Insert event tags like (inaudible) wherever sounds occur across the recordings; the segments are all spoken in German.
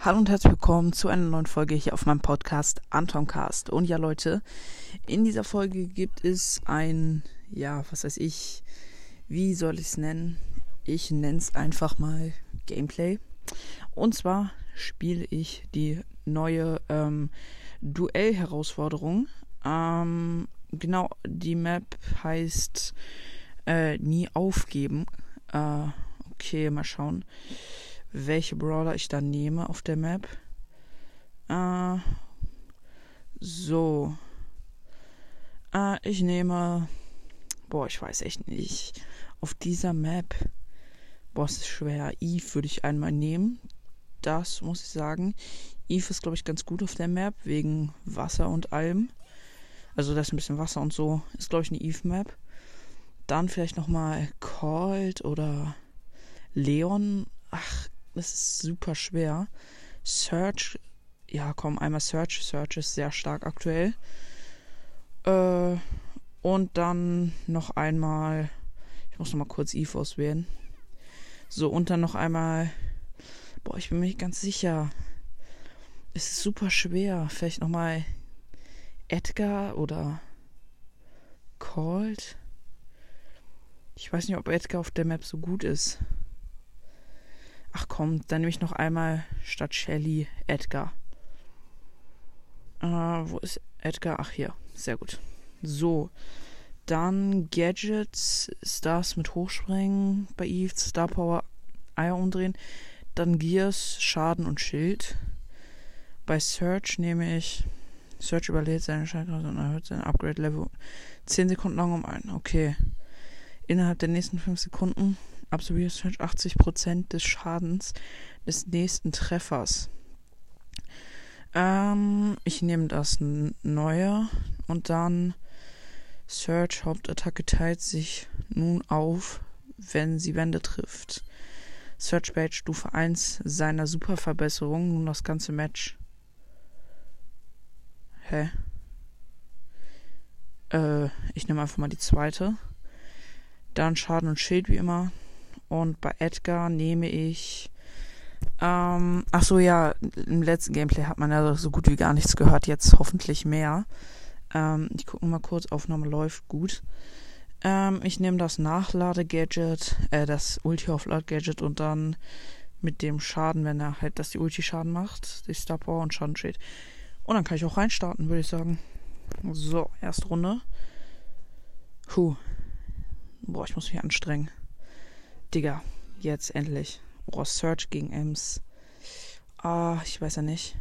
Hallo und herzlich willkommen zu einer neuen Folge hier auf meinem Podcast Antoncast. Und ja, Leute, in dieser Folge gibt es ein, ja, was weiß ich, wie soll ich es nennen? Ich nenne es einfach mal Gameplay. Und zwar spiele ich die neue ähm, Duell-Herausforderung. Ähm, genau, die Map heißt äh, Nie aufgeben. Äh, okay, mal schauen welche Brawler ich dann nehme auf der Map. Äh, so. Äh, ich nehme. Boah, ich weiß echt nicht. Auf dieser Map. Boah, es ist schwer. Eve würde ich einmal nehmen. Das muss ich sagen. Eve ist, glaube ich, ganz gut auf der Map. Wegen Wasser und allem. Also, da ist ein bisschen Wasser und so. Ist, glaube ich, eine Eve-Map. Dann vielleicht nochmal Cold oder Leon. Ach, das ist super schwer. Search, ja komm, einmal Search. Search ist sehr stark aktuell. Äh, und dann noch einmal, ich muss noch mal kurz Eve auswählen. So, und dann noch einmal, boah, ich bin mir nicht ganz sicher. Es ist super schwer. Vielleicht noch mal Edgar oder Cold. Ich weiß nicht, ob Edgar auf der Map so gut ist. Ach komm, dann nehme ich noch einmal statt Shelly Edgar. Äh, wo ist Edgar? Ach hier, sehr gut. So, dann Gadgets, Stars mit Hochspringen bei Eve, Star Power, Eier umdrehen. Dann Gears, Schaden und Schild. Bei Search nehme ich. Search überlädt seine Schaltkreise und erhöht sein Upgrade-Level 10 Sekunden lang um einen. Okay. Innerhalb der nächsten 5 Sekunden absolviert 80% des Schadens des nächsten Treffers. Ähm, ich nehme das neue und dann Search Hauptattacke teilt sich nun auf, wenn sie Wände trifft. Search Page Stufe 1 seiner Superverbesserung nun das ganze Match. Hä? Äh, ich nehme einfach mal die zweite. Dann Schaden und Schild wie immer. Und bei Edgar nehme ich. Ähm, ach so, ja, im letzten Gameplay hat man ja so gut wie gar nichts gehört. Jetzt hoffentlich mehr. Ähm, ich gucke mal kurz, Aufnahme läuft gut. Ähm, ich nehme das Nachlade-Gadget, äh, das Ulti-Auflad-Gadget und dann mit dem Schaden, wenn er halt, dass die Ulti Schaden macht, die Star Power und Schaden steht. Und dann kann ich auch reinstarten, würde ich sagen. So, erste Runde. Puh. Boah, ich muss mich anstrengen. Digga, jetzt endlich. Oh, Search gegen Ems. Ah, ich weiß ja nicht.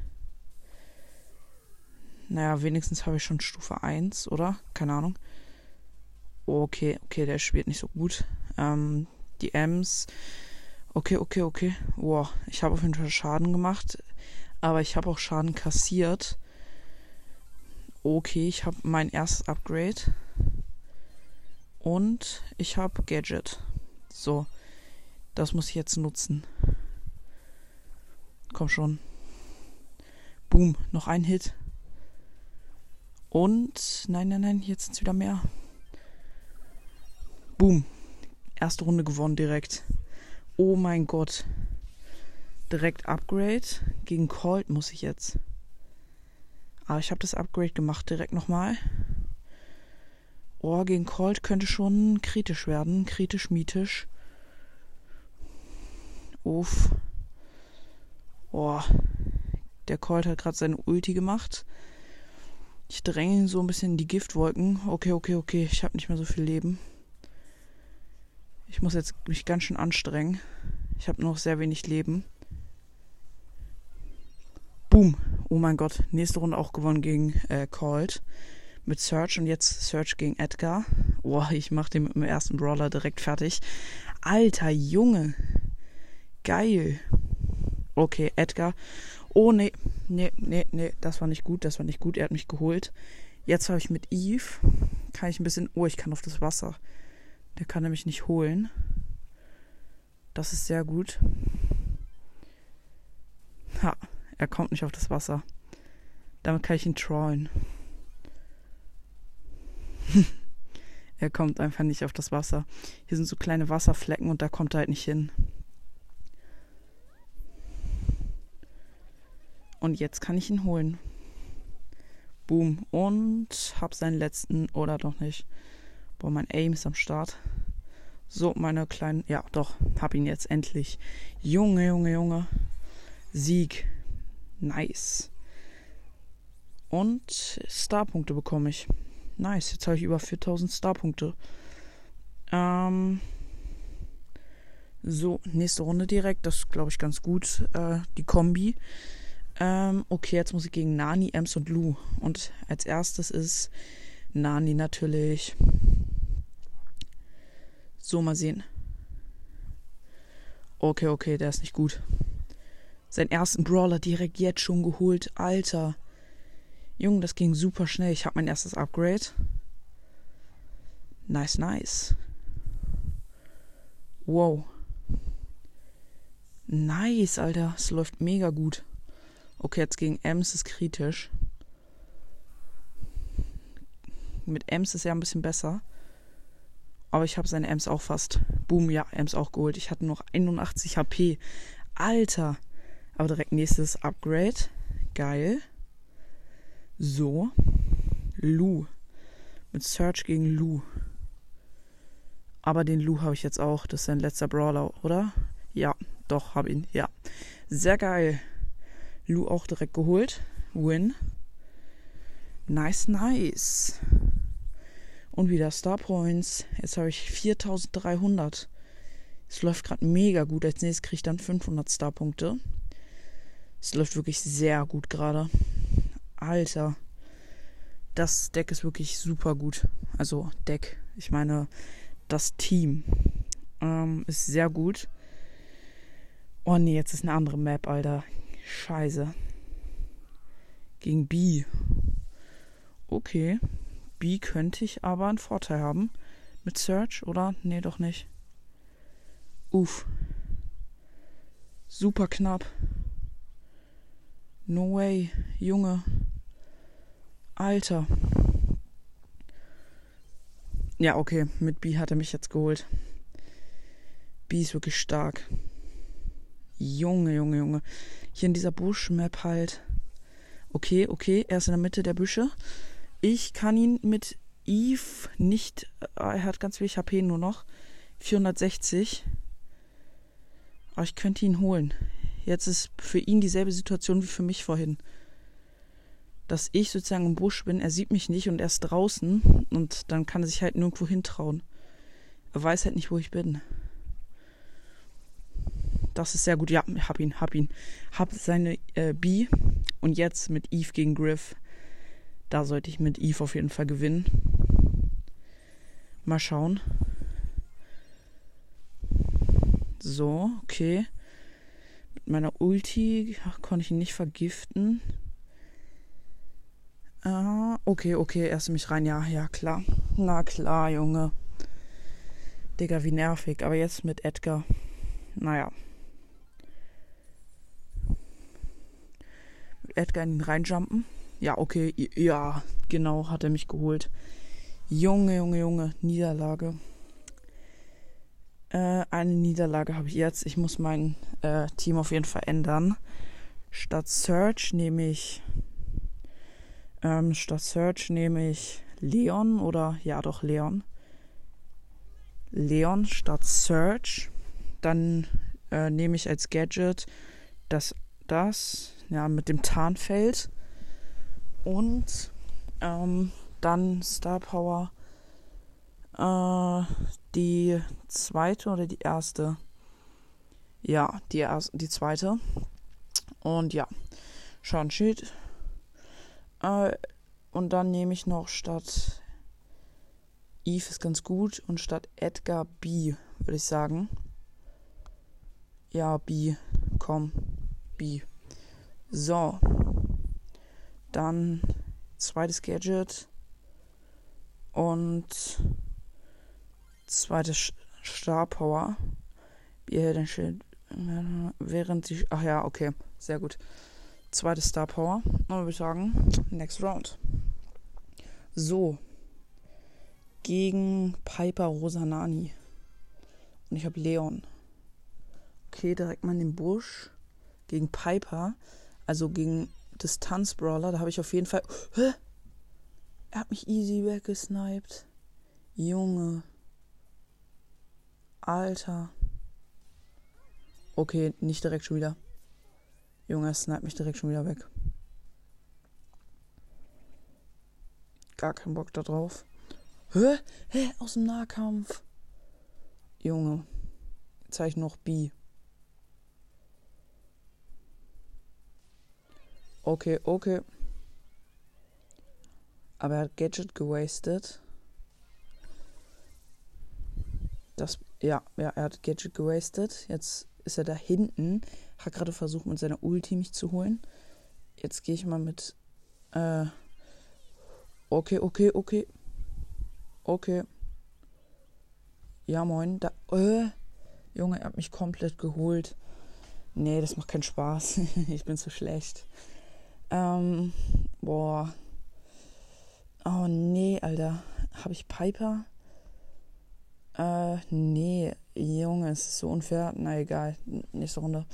Naja, wenigstens habe ich schon Stufe 1, oder? Keine Ahnung. Okay, okay, der spielt nicht so gut. Ähm, die Ems. Okay, okay, okay. Boah, ich habe auf jeden Fall Schaden gemacht. Aber ich habe auch Schaden kassiert. Okay, ich habe mein erstes Upgrade. Und ich habe Gadget. So. Das muss ich jetzt nutzen. Komm schon. Boom, noch ein Hit. Und nein, nein, nein, jetzt sind wieder mehr. Boom. Erste Runde gewonnen direkt. Oh mein Gott. Direkt Upgrade. Gegen Colt muss ich jetzt. Aber ich habe das Upgrade gemacht direkt nochmal. Oh, gegen Colt könnte schon kritisch werden. Kritisch, mythisch. Uff. Boah. Der Colt hat gerade seine Ulti gemacht. Ich dränge ihn so ein bisschen in die Giftwolken. Okay, okay, okay. Ich habe nicht mehr so viel Leben. Ich muss jetzt mich ganz schön anstrengen. Ich habe noch sehr wenig Leben. Boom. Oh mein Gott. Nächste Runde auch gewonnen gegen äh, Colt. Mit Search und jetzt Search gegen Edgar. Boah, ich mache den mit dem ersten Brawler direkt fertig. Alter Junge. Geil. Okay, Edgar. Oh, nee. Nee, nee, nee. Das war nicht gut. Das war nicht gut. Er hat mich geholt. Jetzt habe ich mit Eve. Kann ich ein bisschen. Oh, ich kann auf das Wasser. Der kann nämlich nicht holen. Das ist sehr gut. Ha. Er kommt nicht auf das Wasser. Damit kann ich ihn trollen. (laughs) er kommt einfach nicht auf das Wasser. Hier sind so kleine Wasserflecken und da kommt er halt nicht hin. Und jetzt kann ich ihn holen. Boom. Und hab seinen letzten, oder doch nicht. Boah, mein Aim ist am Start. So, meine kleinen, ja, doch, hab ihn jetzt endlich. Junge, Junge, Junge. Sieg. Nice. Und Starpunkte bekomme ich. Nice, jetzt habe ich über 4000 Starpunkte. Ähm, so, nächste Runde direkt. Das glaube ich, ganz gut. Äh, die Kombi. Ähm, okay, jetzt muss ich gegen Nani, Ems und Lu. Und als erstes ist Nani natürlich. So, mal sehen. Okay, okay, der ist nicht gut. Seinen ersten Brawler direkt jetzt schon geholt. Alter. Junge, das ging super schnell. Ich habe mein erstes Upgrade. Nice, nice. Wow. Nice, Alter. Es läuft mega gut. Okay, jetzt gegen Ems ist kritisch. Mit Ems ist er ein bisschen besser. Aber ich habe seine Ems auch fast. Boom, ja, Ems auch geholt. Ich hatte noch 81 HP. Alter. Aber direkt nächstes Upgrade. Geil. So. Lu. Mit Search gegen Lu. Aber den Lu habe ich jetzt auch. Das ist sein letzter Brawler, oder? Ja, doch, habe ihn. Ja. Sehr geil. Lu auch direkt geholt. Win. Nice, nice. Und wieder Star Points. Jetzt habe ich 4300. Es läuft gerade mega gut. Als nächstes kriege ich dann 500 Star-Punkte. Es läuft wirklich sehr gut gerade. Alter. Das Deck ist wirklich super gut. Also Deck. Ich meine, das Team ähm, ist sehr gut. Oh nee, jetzt ist eine andere Map, Alter. Scheiße. Gegen B. Okay. B könnte ich aber einen Vorteil haben. Mit Search, oder? Nee, doch nicht. Uff. Super knapp. No way, Junge. Alter. Ja, okay, mit B hat er mich jetzt geholt. B ist wirklich stark. Junge, Junge, Junge. Hier in dieser Buschmap halt. Okay, okay, er ist in der Mitte der Büsche. Ich kann ihn mit Eve nicht. Äh, er hat ganz wenig HP nur noch. 460. Aber ich könnte ihn holen. Jetzt ist für ihn dieselbe Situation wie für mich vorhin. Dass ich sozusagen im Busch bin, er sieht mich nicht und er ist draußen und dann kann er sich halt nirgendwo hintrauen. Er weiß halt nicht, wo ich bin. Das ist sehr gut. Ja, hab ihn, hab ihn. Hab seine äh, B und jetzt mit Eve gegen Griff. Da sollte ich mit Eve auf jeden Fall gewinnen. Mal schauen. So, okay meiner Ulti konnte ich ihn nicht vergiften. Ah, okay, okay, erst mich rein. Ja, ja, klar. Na klar, Junge. Digga, wie nervig. Aber jetzt mit Edgar. Naja. Edgar in ihn reinjumpen. Ja, okay. Ja, genau, hat er mich geholt. Junge, Junge, Junge. Niederlage. Äh, eine Niederlage habe ich jetzt. Ich muss mein äh, Team auf jeden Fall ändern. Statt Search nehme ich. Ähm, statt Search nehme ich Leon oder ja doch Leon. Leon statt Search. Dann äh, nehme ich als Gadget das, das, ja, mit dem Tarnfeld. Und ähm, dann Star Power äh, die zweite oder die erste? Ja, die, erste, die zweite. Und ja, Schadensschild. Äh, und dann nehme ich noch statt Eve ist ganz gut und statt Edgar B, würde ich sagen. Ja, B. Komm. B. So. Dann zweites Gadget. Und zweite Star Power. Ihr hält den Schild. Während sie. Ach ja, okay. Sehr gut. Zweite Star Power. Dann würde ich sagen, next round. So. Gegen Piper Rosanani. Und ich habe Leon. Okay, direkt mal in den Busch. Gegen Piper. Also gegen Distanzbrawler, da habe ich auf jeden Fall. Hä? Er hat mich easy weggesniped. Junge. Alter. Okay, nicht direkt schon wieder. Junge, er sniped mich direkt schon wieder weg. Gar keinen Bock da drauf. Hä? Hä? Aus dem Nahkampf. Junge. Jetzt habe ich noch B. Okay, okay. Aber er hat Gadget gewastet. Das, ja, ja, er hat Gadget gewastet. Jetzt ist er da hinten. Hat gerade versucht, mit seiner Ulti mich zu holen. Jetzt gehe ich mal mit. Äh. Okay, okay, okay. Okay. Ja, moin. Da. Äh. Junge, er hat mich komplett geholt. Nee, das macht keinen Spaß. (laughs) ich bin zu schlecht. Ähm. Boah. Oh nee, Alter. Habe ich Piper? Äh, nee. Junge, es ist so unfair. Na egal. Nächste Runde.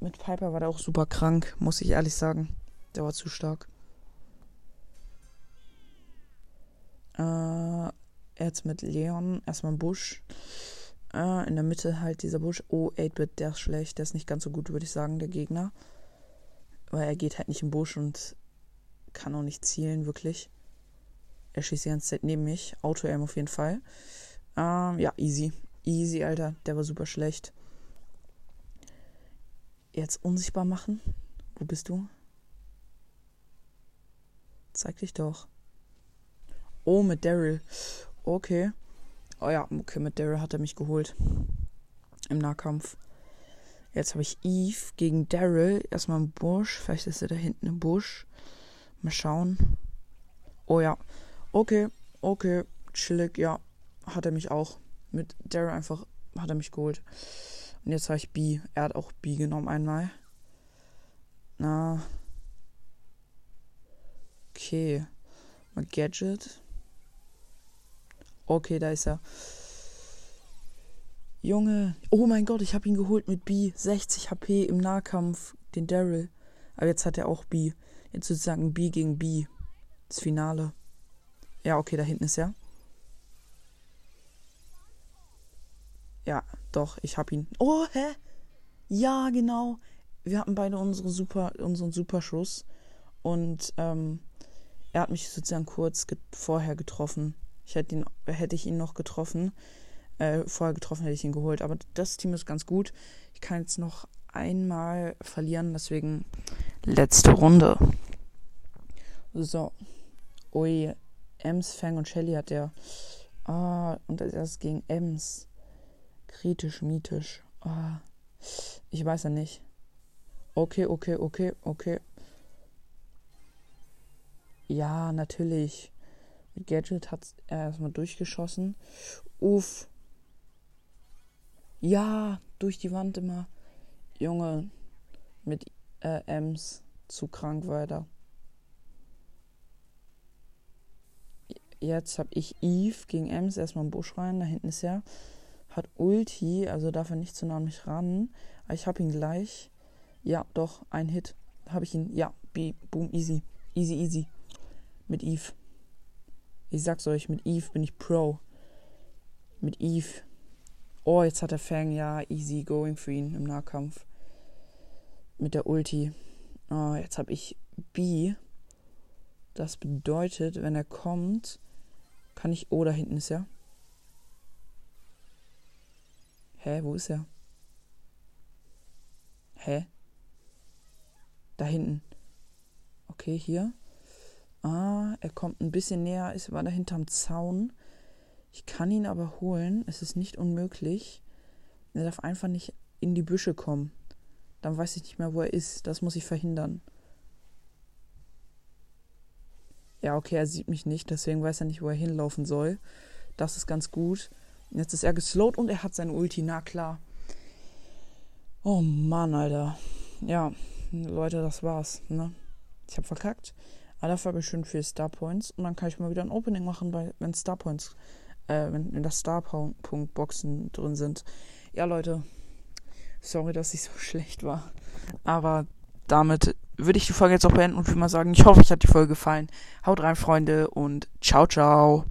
Mit Piper war der auch super krank, muss ich ehrlich sagen. Der war zu stark. Äh, jetzt mit Leon. Erstmal ein Busch. Äh, in der Mitte halt dieser Busch. Oh, 8-Bit, der ist schlecht. Der ist nicht ganz so gut, würde ich sagen, der Gegner. Weil er geht halt nicht im Busch und kann auch nicht zielen, wirklich. Er schießt die ganze Zeit neben mich. Auto-Aim auf jeden Fall. Ähm, ja, easy. Easy, Alter. Der war super schlecht. Jetzt unsichtbar machen. Wo bist du? Zeig dich doch. Oh, mit Daryl. Okay. Oh ja, okay, mit Daryl hat er mich geholt. Im Nahkampf. Jetzt habe ich Eve gegen Daryl. Erstmal im Busch. Vielleicht ist er da hinten im Busch. Mal schauen. Oh ja. Okay, okay. Chillig, ja. Hat er mich auch. Mit Daryl einfach hat er mich geholt. Und jetzt habe ich B. Er hat auch B genommen einmal. Na. Okay. Mal Gadget. Okay, da ist er. Junge. Oh mein Gott, ich habe ihn geholt mit B. 60 HP im Nahkampf. Den Daryl. Aber jetzt hat er auch B. Jetzt sozusagen B gegen B. Das Finale. Ja, okay, da hinten ist er. Ja, doch, ich hab ihn. Oh, hä? Ja, genau. Wir hatten beide unsere super, unseren Superschuss. Und ähm, er hat mich sozusagen kurz get vorher getroffen. Ich hätte ihn, hätte ich ihn noch getroffen. Äh, vorher getroffen hätte ich ihn geholt. Aber das Team ist ganz gut. Ich kann jetzt noch einmal verlieren, deswegen letzte Runde. So. Ui, Ems, Fang und Shelly hat der. Ah, und als erstes gegen Ems. Kritisch, mythisch. Ah, ich weiß ja nicht. Okay, okay, okay, okay. Ja, natürlich. Mit Gadget hat er erstmal durchgeschossen. Uff. Ja, durch die Wand immer. Junge, mit äh, Ems zu krank weiter. Jetzt habe ich Eve gegen Ems erstmal im Busch rein. Da hinten ist er. Hat Ulti, also darf er nicht zu nah an mich ran. Aber ich habe ihn gleich. Ja, doch, ein Hit. Habe ich ihn. Ja, boom, easy. Easy, easy. Mit Eve. Ich sag's euch, mit Eve bin ich Pro. Mit Eve. Oh, jetzt hat er Fang. Ja, easy going für ihn im Nahkampf. Mit der Ulti. Oh, jetzt habe ich B. Das bedeutet, wenn er kommt, kann ich. Oh, da hinten ist er. Hä, wo ist er? Hä? Da hinten. Okay, hier. Ah, er kommt ein bisschen näher, ist war da hinterm Zaun. Ich kann ihn aber holen. Es ist nicht unmöglich. Er darf einfach nicht in die Büsche kommen. Dann weiß ich nicht mehr, wo er ist. Das muss ich verhindern. Ja, okay, er sieht mich nicht, deswegen weiß er nicht, wo er hinlaufen soll. Das ist ganz gut. Jetzt ist er geslowt und er hat sein Ulti, na klar. Oh Mann, Alter. Ja, Leute, das war's. Ne? Ich habe verkackt. Aber dafür habe ich schön viel Star Points. Und dann kann ich mal wieder ein Opening machen, wenn Star Points, äh, wenn in der Star Punkt Boxen drin sind. Ja, Leute. Sorry, dass ich so (laughs) schlecht war. Aber damit würde ich die Folge jetzt auch beenden und würde mal sagen, ich hoffe, euch hat die Folge gefallen. Haut rein, Freunde, und ciao, ciao.